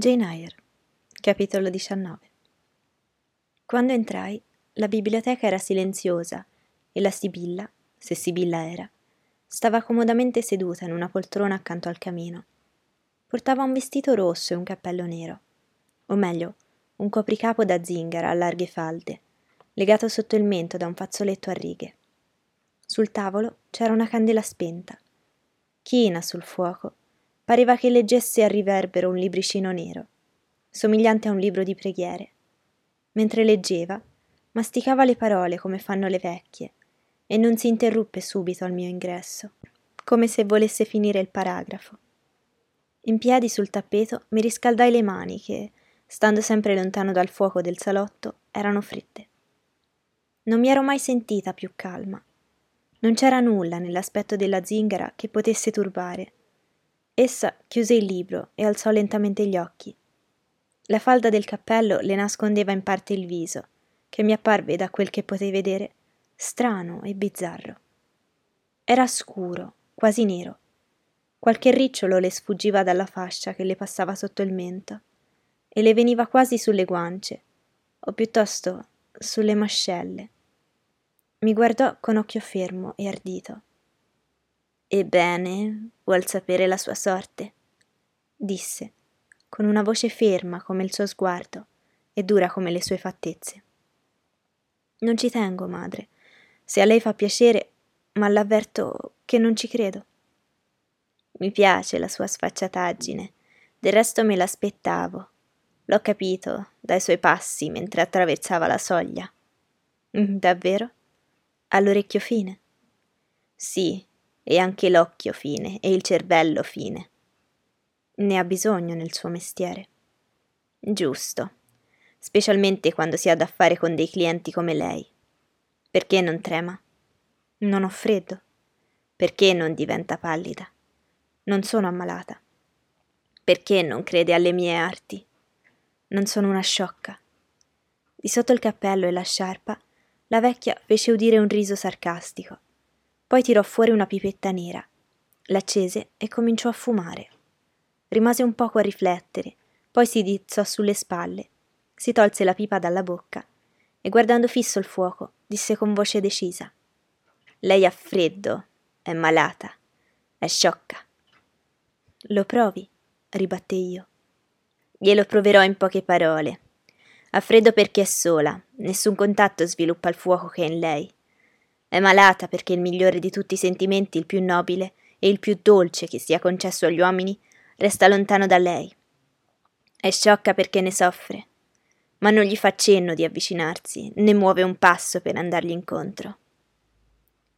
Jane Eyre, capitolo 19 Quando entrai, la biblioteca era silenziosa e la Sibilla, se Sibilla era, stava comodamente seduta in una poltrona accanto al camino. Portava un vestito rosso e un cappello nero, o meglio, un copricapo da zingara a larghe falde, legato sotto il mento da un fazzoletto a righe. Sul tavolo c'era una candela spenta. China sul fuoco pareva che leggesse a riverbero un libricino nero, somigliante a un libro di preghiere. Mentre leggeva, masticava le parole come fanno le vecchie e non si interruppe subito al mio ingresso, come se volesse finire il paragrafo. In piedi sul tappeto mi riscaldai le mani che, stando sempre lontano dal fuoco del salotto, erano fritte. Non mi ero mai sentita più calma. Non c'era nulla nell'aspetto della zingara che potesse turbare Essa chiuse il libro e alzò lentamente gli occhi. La falda del cappello le nascondeva in parte il viso, che mi apparve, da quel che potei vedere, strano e bizzarro. Era scuro, quasi nero. Qualche ricciolo le sfuggiva dalla fascia che le passava sotto il mento e le veniva quasi sulle guance, o piuttosto sulle mascelle. Mi guardò con occhio fermo e ardito. Ebbene, vuol sapere la sua sorte? disse, con una voce ferma come il suo sguardo e dura come le sue fattezze. Non ci tengo, madre. Se a lei fa piacere, ma l'avverto che non ci credo. Mi piace la sua sfacciataggine, del resto me l'aspettavo. L'ho capito dai suoi passi mentre attraversava la soglia. Mm, davvero? Ha l'orecchio fine? Sì, e anche l'occhio fine e il cervello fine. Ne ha bisogno nel suo mestiere. Giusto, specialmente quando si ha da fare con dei clienti come lei. Perché non trema? Non ho freddo. Perché non diventa pallida? Non sono ammalata. Perché non crede alle mie arti? Non sono una sciocca. Di sotto il cappello e la sciarpa, la vecchia fece udire un riso sarcastico poi tirò fuori una pipetta nera, l'accese e cominciò a fumare. Rimase un poco a riflettere, poi si dizzò sulle spalle, si tolse la pipa dalla bocca e guardando fisso il fuoco disse con voce decisa: Lei ha freddo, è malata, è sciocca. Lo provi, ribatté io. Glielo proverò in poche parole. Ha freddo perché è sola, nessun contatto sviluppa il fuoco che è in lei. È malata perché il migliore di tutti i sentimenti, il più nobile e il più dolce che sia concesso agli uomini, resta lontano da lei. È sciocca perché ne soffre, ma non gli fa cenno di avvicinarsi, né muove un passo per andargli incontro.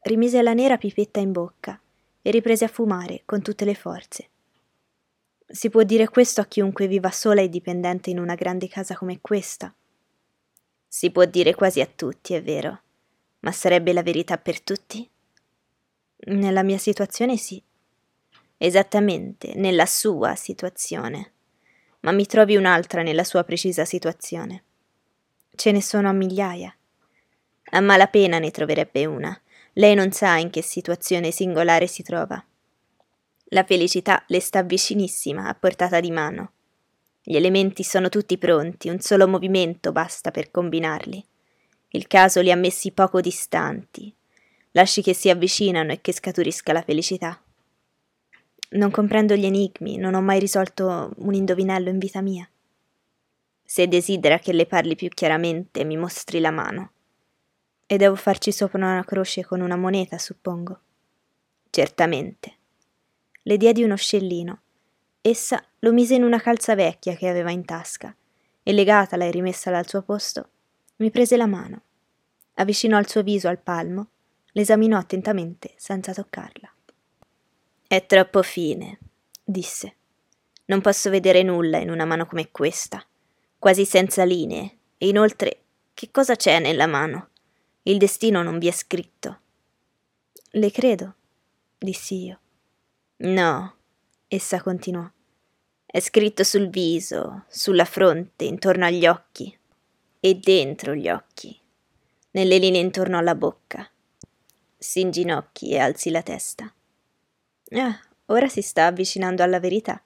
Rimise la nera pipetta in bocca e riprese a fumare con tutte le forze. Si può dire questo a chiunque viva sola e dipendente in una grande casa come questa? Si può dire quasi a tutti, è vero ma sarebbe la verità per tutti? Nella mia situazione sì. Esattamente, nella sua situazione. Ma mi trovi un'altra nella sua precisa situazione. Ce ne sono a migliaia. A malapena ne troverebbe una. Lei non sa in che situazione singolare si trova. La felicità le sta vicinissima, a portata di mano. Gli elementi sono tutti pronti, un solo movimento basta per combinarli. Il caso li ha messi poco distanti. Lasci che si avvicinano e che scaturisca la felicità. Non comprendo gli enigmi, non ho mai risolto un indovinello in vita mia. Se desidera che le parli più chiaramente, mi mostri la mano. E devo farci sopra una croce con una moneta, suppongo. Certamente. Le diedi uno scellino. Essa lo mise in una calza vecchia che aveva in tasca e legatala e rimessala al suo posto, mi prese la mano, avvicinò il suo viso al palmo, l'esaminò attentamente senza toccarla. È troppo fine, disse. Non posso vedere nulla in una mano come questa, quasi senza linee, e inoltre che cosa c'è nella mano? Il destino non vi è scritto. Le credo, dissi io. No, essa continuò. È scritto sul viso, sulla fronte, intorno agli occhi e dentro gli occhi, nelle linee intorno alla bocca. Si inginocchi e alzi la testa. Ah, ora si sta avvicinando alla verità,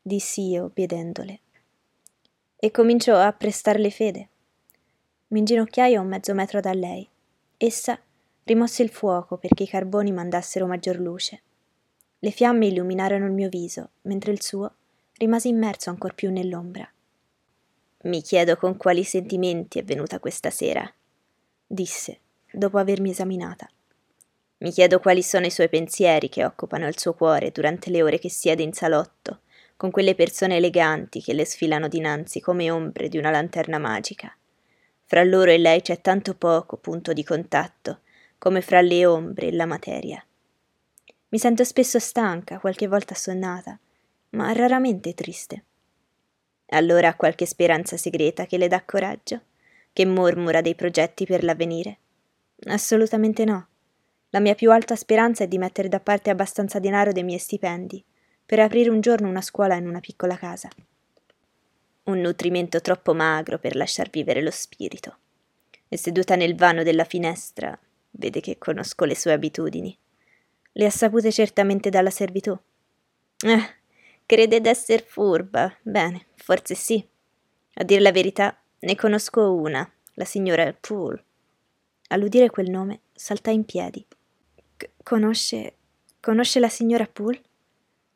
dissi io, obbedendole. e cominciò a prestarle fede. Mi inginocchiai a un mezzo metro da lei. Essa rimosse il fuoco perché i carboni mandassero maggior luce. Le fiamme illuminarono il mio viso, mentre il suo rimase immerso ancor più nell'ombra. Mi chiedo con quali sentimenti è venuta questa sera, disse, dopo avermi esaminata. Mi chiedo quali sono i suoi pensieri che occupano il suo cuore durante le ore che siede in salotto, con quelle persone eleganti che le sfilano dinanzi come ombre di una lanterna magica. Fra loro e lei c'è tanto poco punto di contatto, come fra le ombre e la materia. Mi sento spesso stanca, qualche volta assonnata, ma raramente triste. Allora ha qualche speranza segreta che le dà coraggio, che mormora dei progetti per l'avvenire? Assolutamente no. La mia più alta speranza è di mettere da parte abbastanza denaro dei miei stipendi per aprire un giorno una scuola in una piccola casa. Un nutrimento troppo magro per lasciar vivere lo spirito. E seduta nel vano della finestra, vede che conosco le sue abitudini. Le ha sapute certamente dalla servitù. Eh, crede d'esser furba. Bene, forse sì. A dire la verità, ne conosco una, la signora Poole. All'udire quel nome, saltai in piedi. C- conosce. conosce la signora Poole?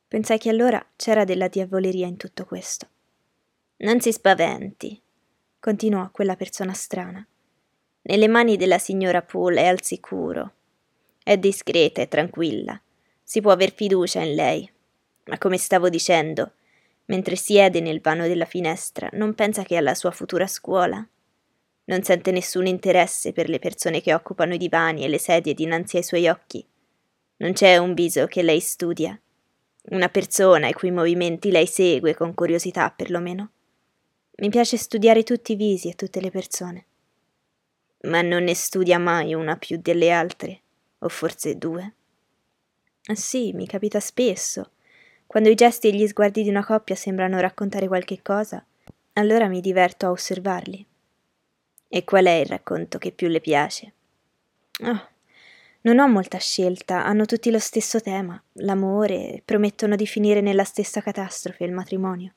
Pensai che allora c'era della diavoleria in tutto questo. Non si spaventi, continuò quella persona strana. Nelle mani della signora Poole è al sicuro. È discreta e tranquilla. Si può aver fiducia in lei. Ma come stavo dicendo, mentre siede nel vano della finestra, non pensa che alla sua futura scuola? Non sente nessun interesse per le persone che occupano i divani e le sedie dinanzi ai suoi occhi. Non c'è un viso che lei studia, una persona i cui movimenti lei segue con curiosità perlomeno. Mi piace studiare tutti i visi e tutte le persone. Ma non ne studia mai una più delle altre, o forse due? Sì, mi capita spesso. Quando i gesti e gli sguardi di una coppia sembrano raccontare qualche cosa, allora mi diverto a osservarli. E qual è il racconto che più le piace? Oh, non ho molta scelta, hanno tutti lo stesso tema, l'amore, promettono di finire nella stessa catastrofe, il matrimonio.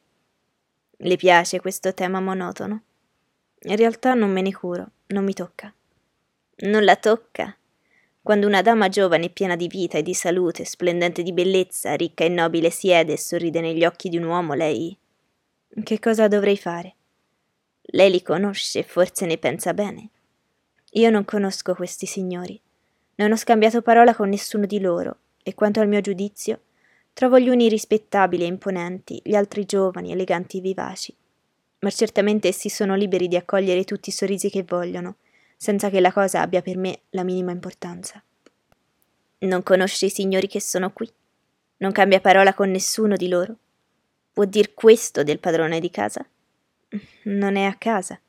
Le piace questo tema monotono? In realtà non me ne curo, non mi tocca. Non la tocca? Quando una dama giovane piena di vita e di salute, splendente di bellezza, ricca e nobile siede e sorride negli occhi di un uomo, lei... Che cosa dovrei fare? Lei li conosce e forse ne pensa bene. Io non conosco questi signori. Non ho scambiato parola con nessuno di loro, e quanto al mio giudizio, trovo gli uni rispettabili e imponenti, gli altri giovani, eleganti e vivaci. Ma certamente essi sono liberi di accogliere tutti i sorrisi che vogliono, senza che la cosa abbia per me la minima importanza. Non conosce i signori che sono qui? Non cambia parola con nessuno di loro? Può dir questo del padrone di casa? Non è a casa.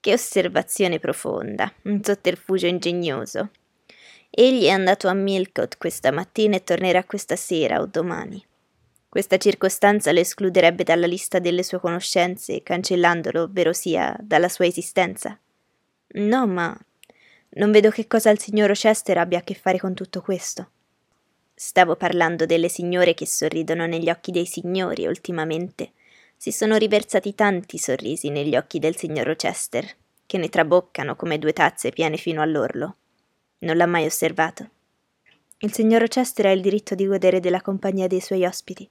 Che osservazione profonda, un sotterfugio ingegnoso. Egli è andato a Milcott questa mattina e tornerà questa sera o domani. Questa circostanza lo escluderebbe dalla lista delle sue conoscenze, cancellandolo, ovvero sia, dalla sua esistenza. No, ma non vedo che cosa il signor Rochester abbia a che fare con tutto questo. Stavo parlando delle signore che sorridono negli occhi dei signori ultimamente. Si sono riversati tanti sorrisi negli occhi del signor Rochester, che ne traboccano come due tazze piene fino all'orlo. Non l'ha mai osservato. Il signor Rochester ha il diritto di godere della compagnia dei suoi ospiti.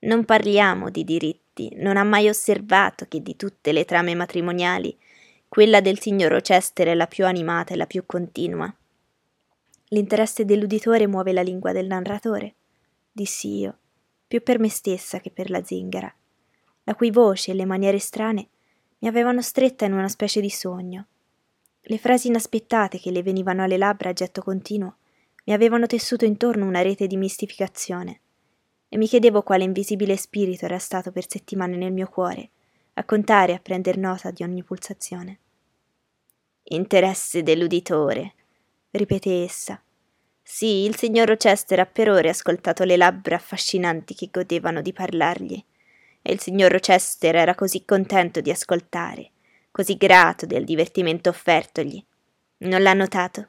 Non parliamo di diritti, non ha mai osservato che di tutte le trame matrimoniali quella del signor Rochester è la più animata e la più continua. L'interesse dell'uditore muove la lingua del narratore, dissi io, più per me stessa che per la zingara, la cui voce e le maniere strane mi avevano stretta in una specie di sogno. Le frasi inaspettate che le venivano alle labbra a getto continuo mi avevano tessuto intorno una rete di mistificazione e mi chiedevo quale invisibile spirito era stato per settimane nel mio cuore, a contare e a prender nota di ogni pulsazione. Interesse dell'uditore, ripeté essa. Sì, il signor Rochester ha per ore ascoltato le labbra affascinanti che godevano di parlargli, e il signor Rochester era così contento di ascoltare così grato del divertimento offertogli. Non l'ha notato?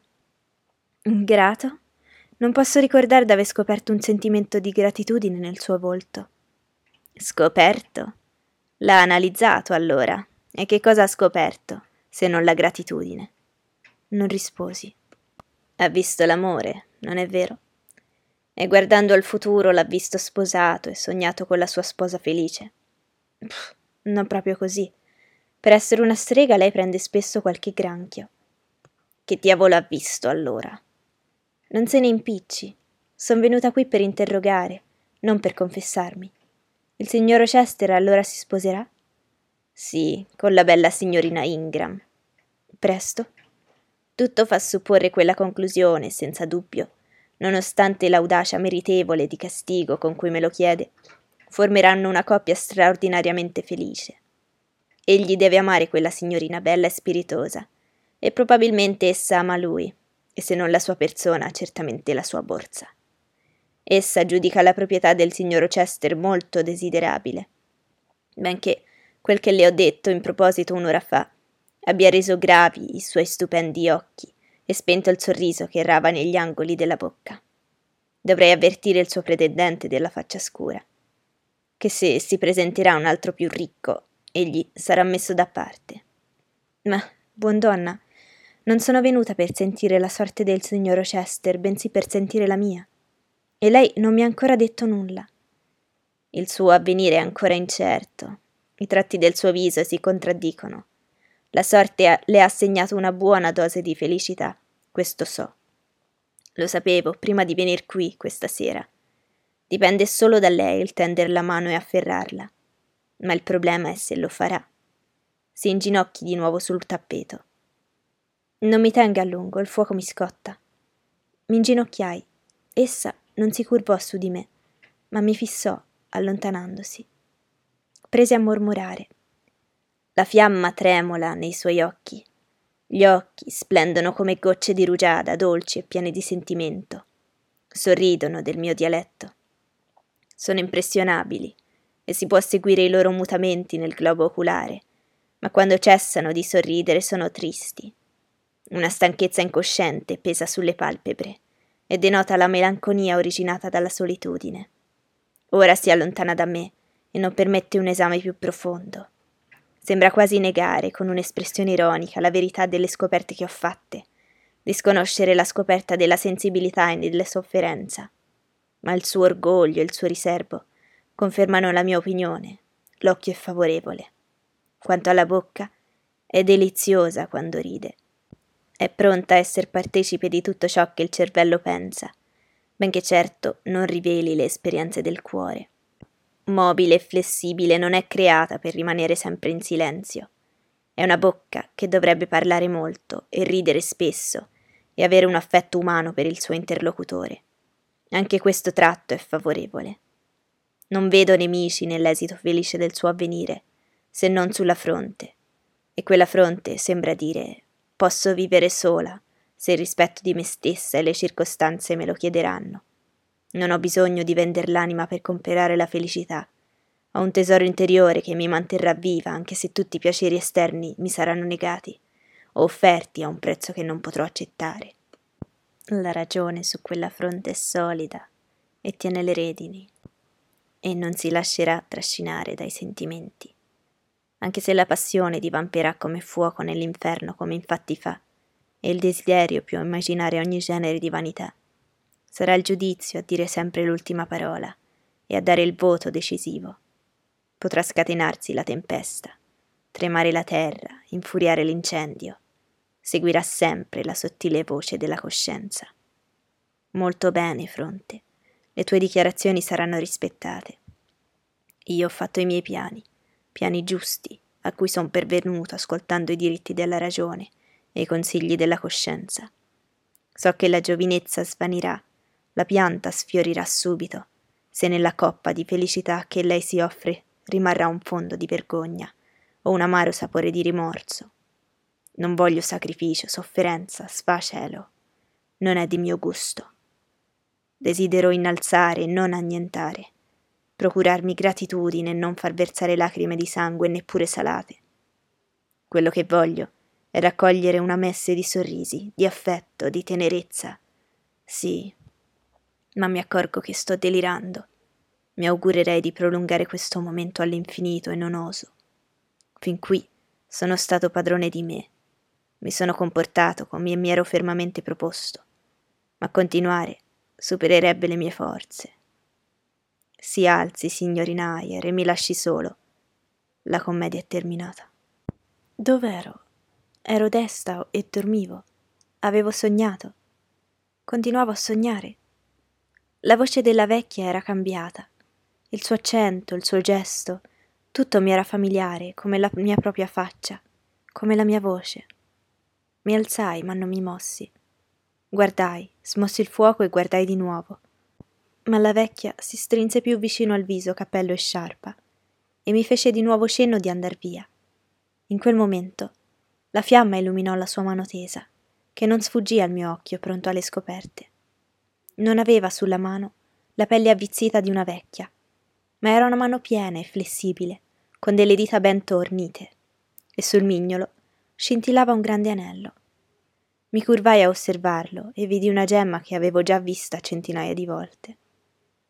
Grato? Non posso ricordare d'aver scoperto un sentimento di gratitudine nel suo volto. Scoperto? L'ha analizzato allora, e che cosa ha scoperto, se non la gratitudine? Non risposi. Ha visto l'amore, non è vero? E guardando al futuro l'ha visto sposato e sognato con la sua sposa felice. Pff, non proprio così. Per essere una strega lei prende spesso qualche granchio. Che diavolo ha visto allora? Non se ne impicci. Sono venuta qui per interrogare, non per confessarmi. Il signor Chester allora si sposerà? Sì, con la bella signorina Ingram. Presto? Tutto fa supporre quella conclusione, senza dubbio, nonostante l'audacia meritevole di castigo con cui me lo chiede, formeranno una coppia straordinariamente felice. Egli deve amare quella signorina bella e spiritosa, e probabilmente essa ama lui, e se non la sua persona, certamente la sua borsa. Essa giudica la proprietà del signor Chester molto desiderabile, benché quel che le ho detto in proposito un'ora fa abbia reso gravi i suoi stupendi occhi e spento il sorriso che errava negli angoli della bocca. Dovrei avvertire il suo pretendente della faccia scura, che se si presenterà un altro più ricco, egli sarà messo da parte. Ma, buon donna, non sono venuta per sentire la sorte del signor Chester, bensì per sentire la mia. E lei non mi ha ancora detto nulla. Il suo avvenire è ancora incerto. I tratti del suo viso si contraddicono. La sorte le ha assegnato una buona dose di felicità, questo so. Lo sapevo prima di venir qui questa sera. Dipende solo da lei il tender la mano e afferrarla. Ma il problema è se lo farà. Si inginocchi di nuovo sul tappeto. Non mi tenga a lungo, il fuoco mi scotta. Mi inginocchiai. Essa non si curvò su di me, ma mi fissò, allontanandosi. Prese a mormorare. La fiamma tremola nei suoi occhi. Gli occhi splendono come gocce di rugiada, dolci e piene di sentimento. Sorridono del mio dialetto. Sono impressionabili e si può seguire i loro mutamenti nel globo oculare, ma quando cessano di sorridere sono tristi. Una stanchezza incosciente pesa sulle palpebre e denota la melanconia originata dalla solitudine. Ora si allontana da me e non permette un esame più profondo. Sembra quasi negare, con un'espressione ironica, la verità delle scoperte che ho fatte, disconoscere la scoperta della sensibilità e della sofferenza. Ma il suo orgoglio e il suo riservo confermano la mia opinione. L'occhio è favorevole. Quanto alla bocca, è deliziosa quando ride è pronta a essere partecipe di tutto ciò che il cervello pensa, benché certo non riveli le esperienze del cuore. Mobile e flessibile non è creata per rimanere sempre in silenzio. È una bocca che dovrebbe parlare molto e ridere spesso e avere un affetto umano per il suo interlocutore. Anche questo tratto è favorevole. Non vedo nemici nell'esito felice del suo avvenire, se non sulla fronte, e quella fronte sembra dire Posso vivere sola, se il rispetto di me stessa e le circostanze me lo chiederanno. Non ho bisogno di vender l'anima per comprare la felicità. Ho un tesoro interiore che mi manterrà viva anche se tutti i piaceri esterni mi saranno negati o offerti a un prezzo che non potrò accettare. La ragione su quella fronte è solida e tiene le redini e non si lascerà trascinare dai sentimenti anche se la passione divamperà come fuoco nell'inferno come infatti fa, e il desiderio più immaginare ogni genere di vanità. Sarà il giudizio a dire sempre l'ultima parola e a dare il voto decisivo. Potrà scatenarsi la tempesta, tremare la terra, infuriare l'incendio. Seguirà sempre la sottile voce della coscienza. Molto bene, Fronte. Le tue dichiarazioni saranno rispettate. Io ho fatto i miei piani piani giusti a cui son pervenuto ascoltando i diritti della ragione e i consigli della coscienza. So che la giovinezza svanirà, la pianta sfiorirà subito, se nella coppa di felicità che lei si offre rimarrà un fondo di vergogna o un amaro sapore di rimorso. Non voglio sacrificio, sofferenza, sfacelo. Non è di mio gusto. Desidero innalzare e non annientare procurarmi gratitudine e non far versare lacrime di sangue neppure salate. Quello che voglio è raccogliere una messe di sorrisi, di affetto, di tenerezza. Sì, ma mi accorgo che sto delirando. Mi augurerei di prolungare questo momento all'infinito e non oso. Fin qui sono stato padrone di me. Mi sono comportato come mi ero fermamente proposto, ma continuare supererebbe le mie forze. Si alzi, signorina Ayer, e mi lasci solo. La commedia è terminata. Dov'ero? Ero desta e dormivo. Avevo sognato. Continuavo a sognare. La voce della vecchia era cambiata. Il suo accento, il suo gesto, tutto mi era familiare, come la mia propria faccia, come la mia voce. Mi alzai, ma non mi mossi. Guardai, smossi il fuoco e guardai di nuovo. Ma la vecchia si strinse più vicino al viso, cappello e sciarpa, e mi fece di nuovo cenno di andar via. In quel momento la fiamma illuminò la sua mano tesa, che non sfuggì al mio occhio pronto alle scoperte. Non aveva sulla mano la pelle avvizzita di una vecchia, ma era una mano piena e flessibile, con delle dita ben tornite, e sul mignolo scintillava un grande anello. Mi curvai a osservarlo e vidi una gemma che avevo già vista centinaia di volte.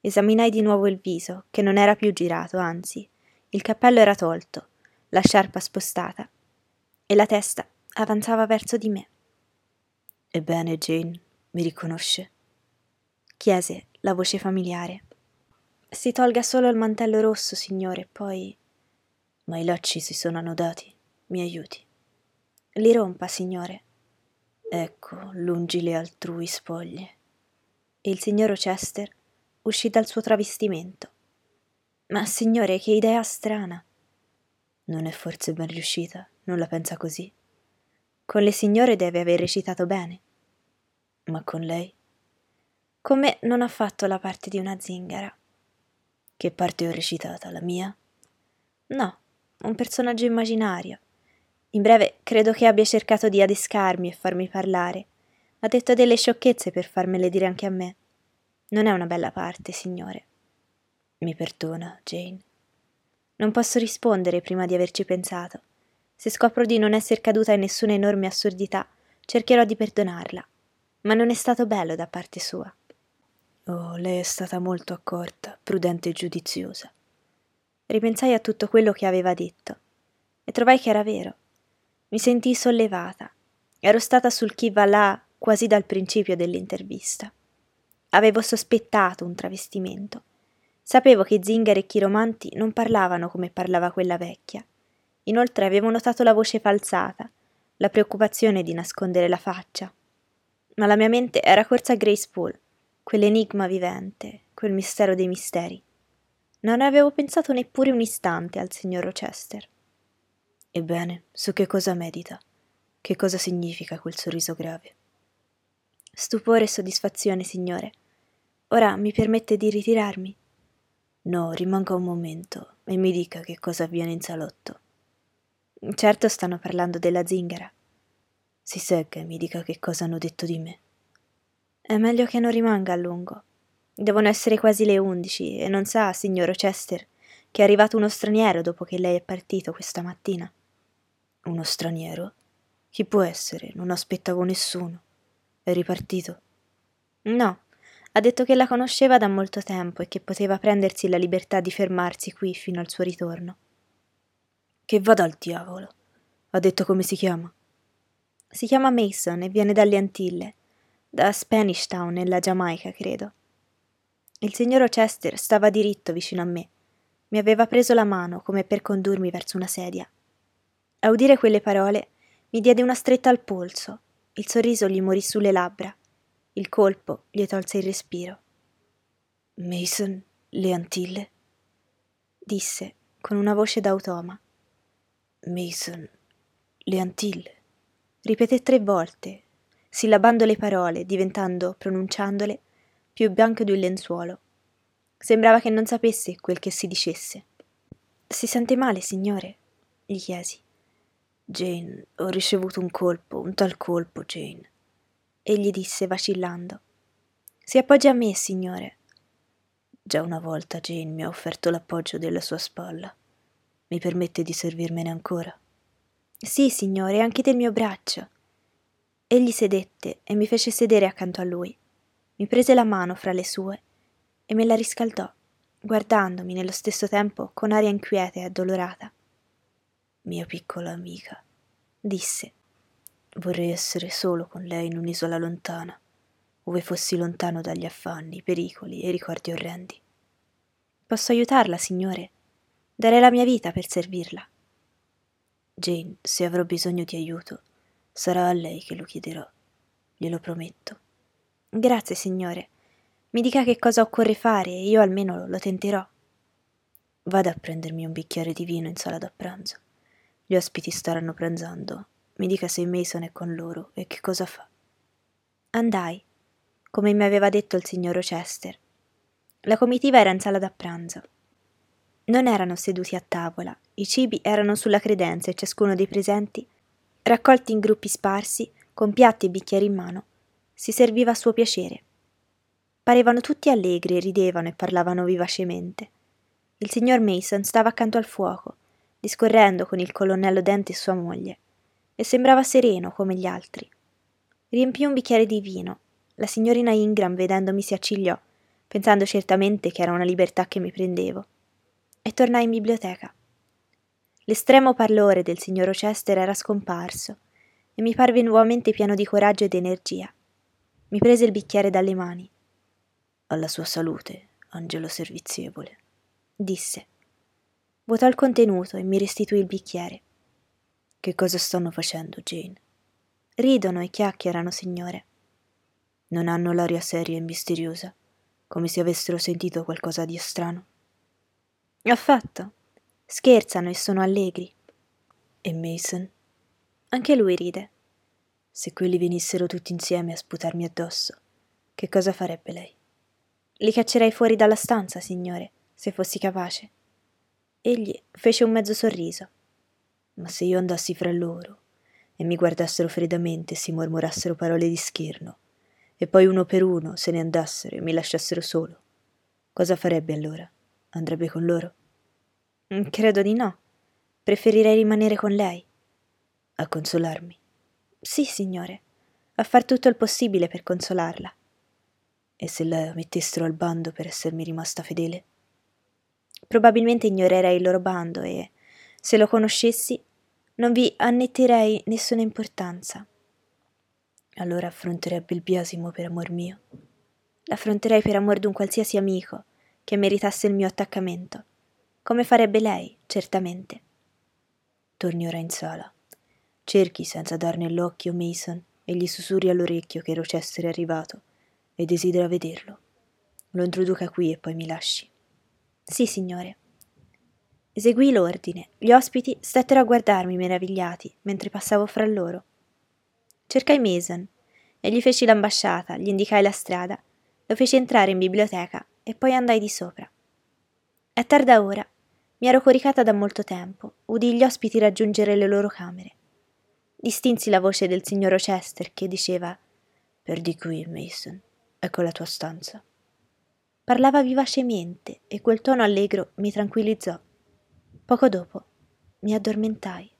Esaminai di nuovo il viso, che non era più girato, anzi, il cappello era tolto, la sciarpa spostata, e la testa avanzava verso di me. Ebbene, Jane, mi riconosce? chiese la voce familiare. Si tolga solo il mantello rosso, signore, poi. Ma i lacci si sono annodati. Mi aiuti. Li rompa, signore. Ecco, lungi le altrui spoglie. E il signor Chester uscì dal suo travestimento. Ma signore, che idea strana. Non è forse ben riuscita, non la pensa così? Con le signore deve aver recitato bene. Ma con lei? Con me non ha fatto la parte di una zingara. Che parte ho recitata, la mia? No, un personaggio immaginario. In breve, credo che abbia cercato di adescarmi e farmi parlare. Ha detto delle sciocchezze per farmele dire anche a me. Non è una bella parte, signore. Mi perdona, Jane. Non posso rispondere prima di averci pensato. Se scopro di non essere caduta in nessuna enorme assurdità, cercherò di perdonarla. Ma non è stato bello da parte sua. Oh, lei è stata molto accorta, prudente e giudiziosa. Ripensai a tutto quello che aveva detto e trovai che era vero. Mi sentii sollevata. Ero stata sul chi va là quasi dal principio dell'intervista. Avevo sospettato un travestimento. Sapevo che zingari e chiromanti non parlavano come parlava quella vecchia. Inoltre avevo notato la voce falsata, la preoccupazione di nascondere la faccia. Ma la mia mente era corsa a Grace Poole, quell'enigma vivente, quel mistero dei misteri. Non avevo pensato neppure un istante al signor Rochester. Ebbene, su che cosa medita? Che cosa significa quel sorriso grave? Stupore e soddisfazione, signore. Ora mi permette di ritirarmi? No, rimanga un momento e mi dica che cosa avviene in salotto. Certo stanno parlando della zingara. Si segga e mi dica che cosa hanno detto di me. È meglio che non rimanga a lungo. Devono essere quasi le undici e non sa, signor Rochester, che è arrivato uno straniero dopo che lei è partito questa mattina. Uno straniero? Chi può essere? Non aspettavo nessuno. È ripartito? No, ha detto che la conosceva da molto tempo e che poteva prendersi la libertà di fermarsi qui fino al suo ritorno. Che vada al diavolo. Ha detto come si chiama? Si chiama Mason e viene dalle Antille, da Spanish Town nella Giamaica, credo. Il signor Chester stava diritto vicino a me. Mi aveva preso la mano come per condurmi verso una sedia. A udire quelle parole mi diede una stretta al polso, il sorriso gli morì sulle labbra, il colpo gli tolse il respiro. Mason, le Antille? disse con una voce d'automa. Mason, le Antille. Ripeté tre volte, sillabando le parole, diventando, pronunciandole, più bianco di un lenzuolo. Sembrava che non sapesse quel che si dicesse. Si sente male, signore? gli chiesi. Jane, ho ricevuto un colpo, un tal colpo, Jane. Egli disse vacillando. Si appoggi a me, signore. Già una volta Jane mi ha offerto l'appoggio della sua spalla. Mi permette di servirmene ancora? Sì, signore, anche del mio braccio. Egli sedette e mi fece sedere accanto a lui. Mi prese la mano fra le sue e me la riscaldò, guardandomi nello stesso tempo con aria inquieta e addolorata. Mia piccola amica, disse. Vorrei essere solo con lei in un'isola lontana, ove fossi lontano dagli affanni, pericoli e ricordi orrendi. Posso aiutarla, signore? Darei la mia vita per servirla. Jane, se avrò bisogno di aiuto, sarà a lei che lo chiederò, glielo prometto. Grazie, signore. Mi dica che cosa occorre fare e io almeno lo tenterò. Vada a prendermi un bicchiere di vino in sala da pranzo. Gli ospiti staranno pranzando. Mi dica se Mason è con loro e che cosa fa. Andai, come mi aveva detto il signor Rochester. La comitiva era in sala da pranzo. Non erano seduti a tavola, i cibi erano sulla credenza e ciascuno dei presenti, raccolti in gruppi sparsi, con piatti e bicchieri in mano, si serviva a suo piacere. Parevano tutti allegri, ridevano e parlavano vivacemente. Il signor Mason stava accanto al fuoco, discorrendo con il colonnello Dente e sua moglie, e sembrava sereno come gli altri. Riempì un bicchiere di vino. La signorina Ingram, vedendomi, si accigliò, pensando certamente che era una libertà che mi prendevo, e tornai in biblioteca. L'estremo pallore del signor Rochester era scomparso, e mi parve nuovamente pieno di coraggio ed energia. Mi prese il bicchiere dalle mani. Alla sua salute, angelo servizievole, disse. Vuotò il contenuto e mi restituì il bicchiere. Che cosa stanno facendo, Jane? Ridono e chiacchierano, signore. Non hanno l'aria seria e misteriosa, come se avessero sentito qualcosa di strano? Affatto. Scherzano e sono allegri. E Mason? Anche lui ride. Se quelli venissero tutti insieme a sputarmi addosso, che cosa farebbe lei? Li caccerei fuori dalla stanza, signore, se fossi capace. Egli fece un mezzo sorriso. Ma se io andassi fra loro e mi guardassero freddamente e si mormorassero parole di scherno, e poi uno per uno se ne andassero e mi lasciassero solo, cosa farebbe allora? Andrebbe con loro? Mm, credo di no. Preferirei rimanere con lei. A consolarmi? Sì, signore, a far tutto il possibile per consolarla. E se la mettessero al bando per essermi rimasta fedele? Probabilmente ignorerei il loro bando e, se lo conoscessi, non vi annetterei nessuna importanza. Allora affronterebbe il biasimo per amor mio? L'affronterei per amor d'un qualsiasi amico che meritasse il mio attaccamento, come farebbe lei, certamente. Torni ora in sala. Cerchi senza darne l'occhio Mason e gli sussurri all'orecchio che Rochester è arrivato e desidera vederlo. Lo introduca qui e poi mi lasci. Sì, signore. Eseguì l'ordine. Gli ospiti stettero a guardarmi meravigliati mentre passavo fra loro. Cercai Mason e gli feci l'ambasciata, gli indicai la strada, lo feci entrare in biblioteca e poi andai di sopra. È tarda ora. Mi ero coricata da molto tempo, udì gli ospiti raggiungere le loro camere distinsi la voce del signor Rochester che diceva Perdi qui, Mason. Ecco la tua stanza. Parlava vivacemente e quel tono allegro mi tranquillizzò. Poco dopo mi addormentai.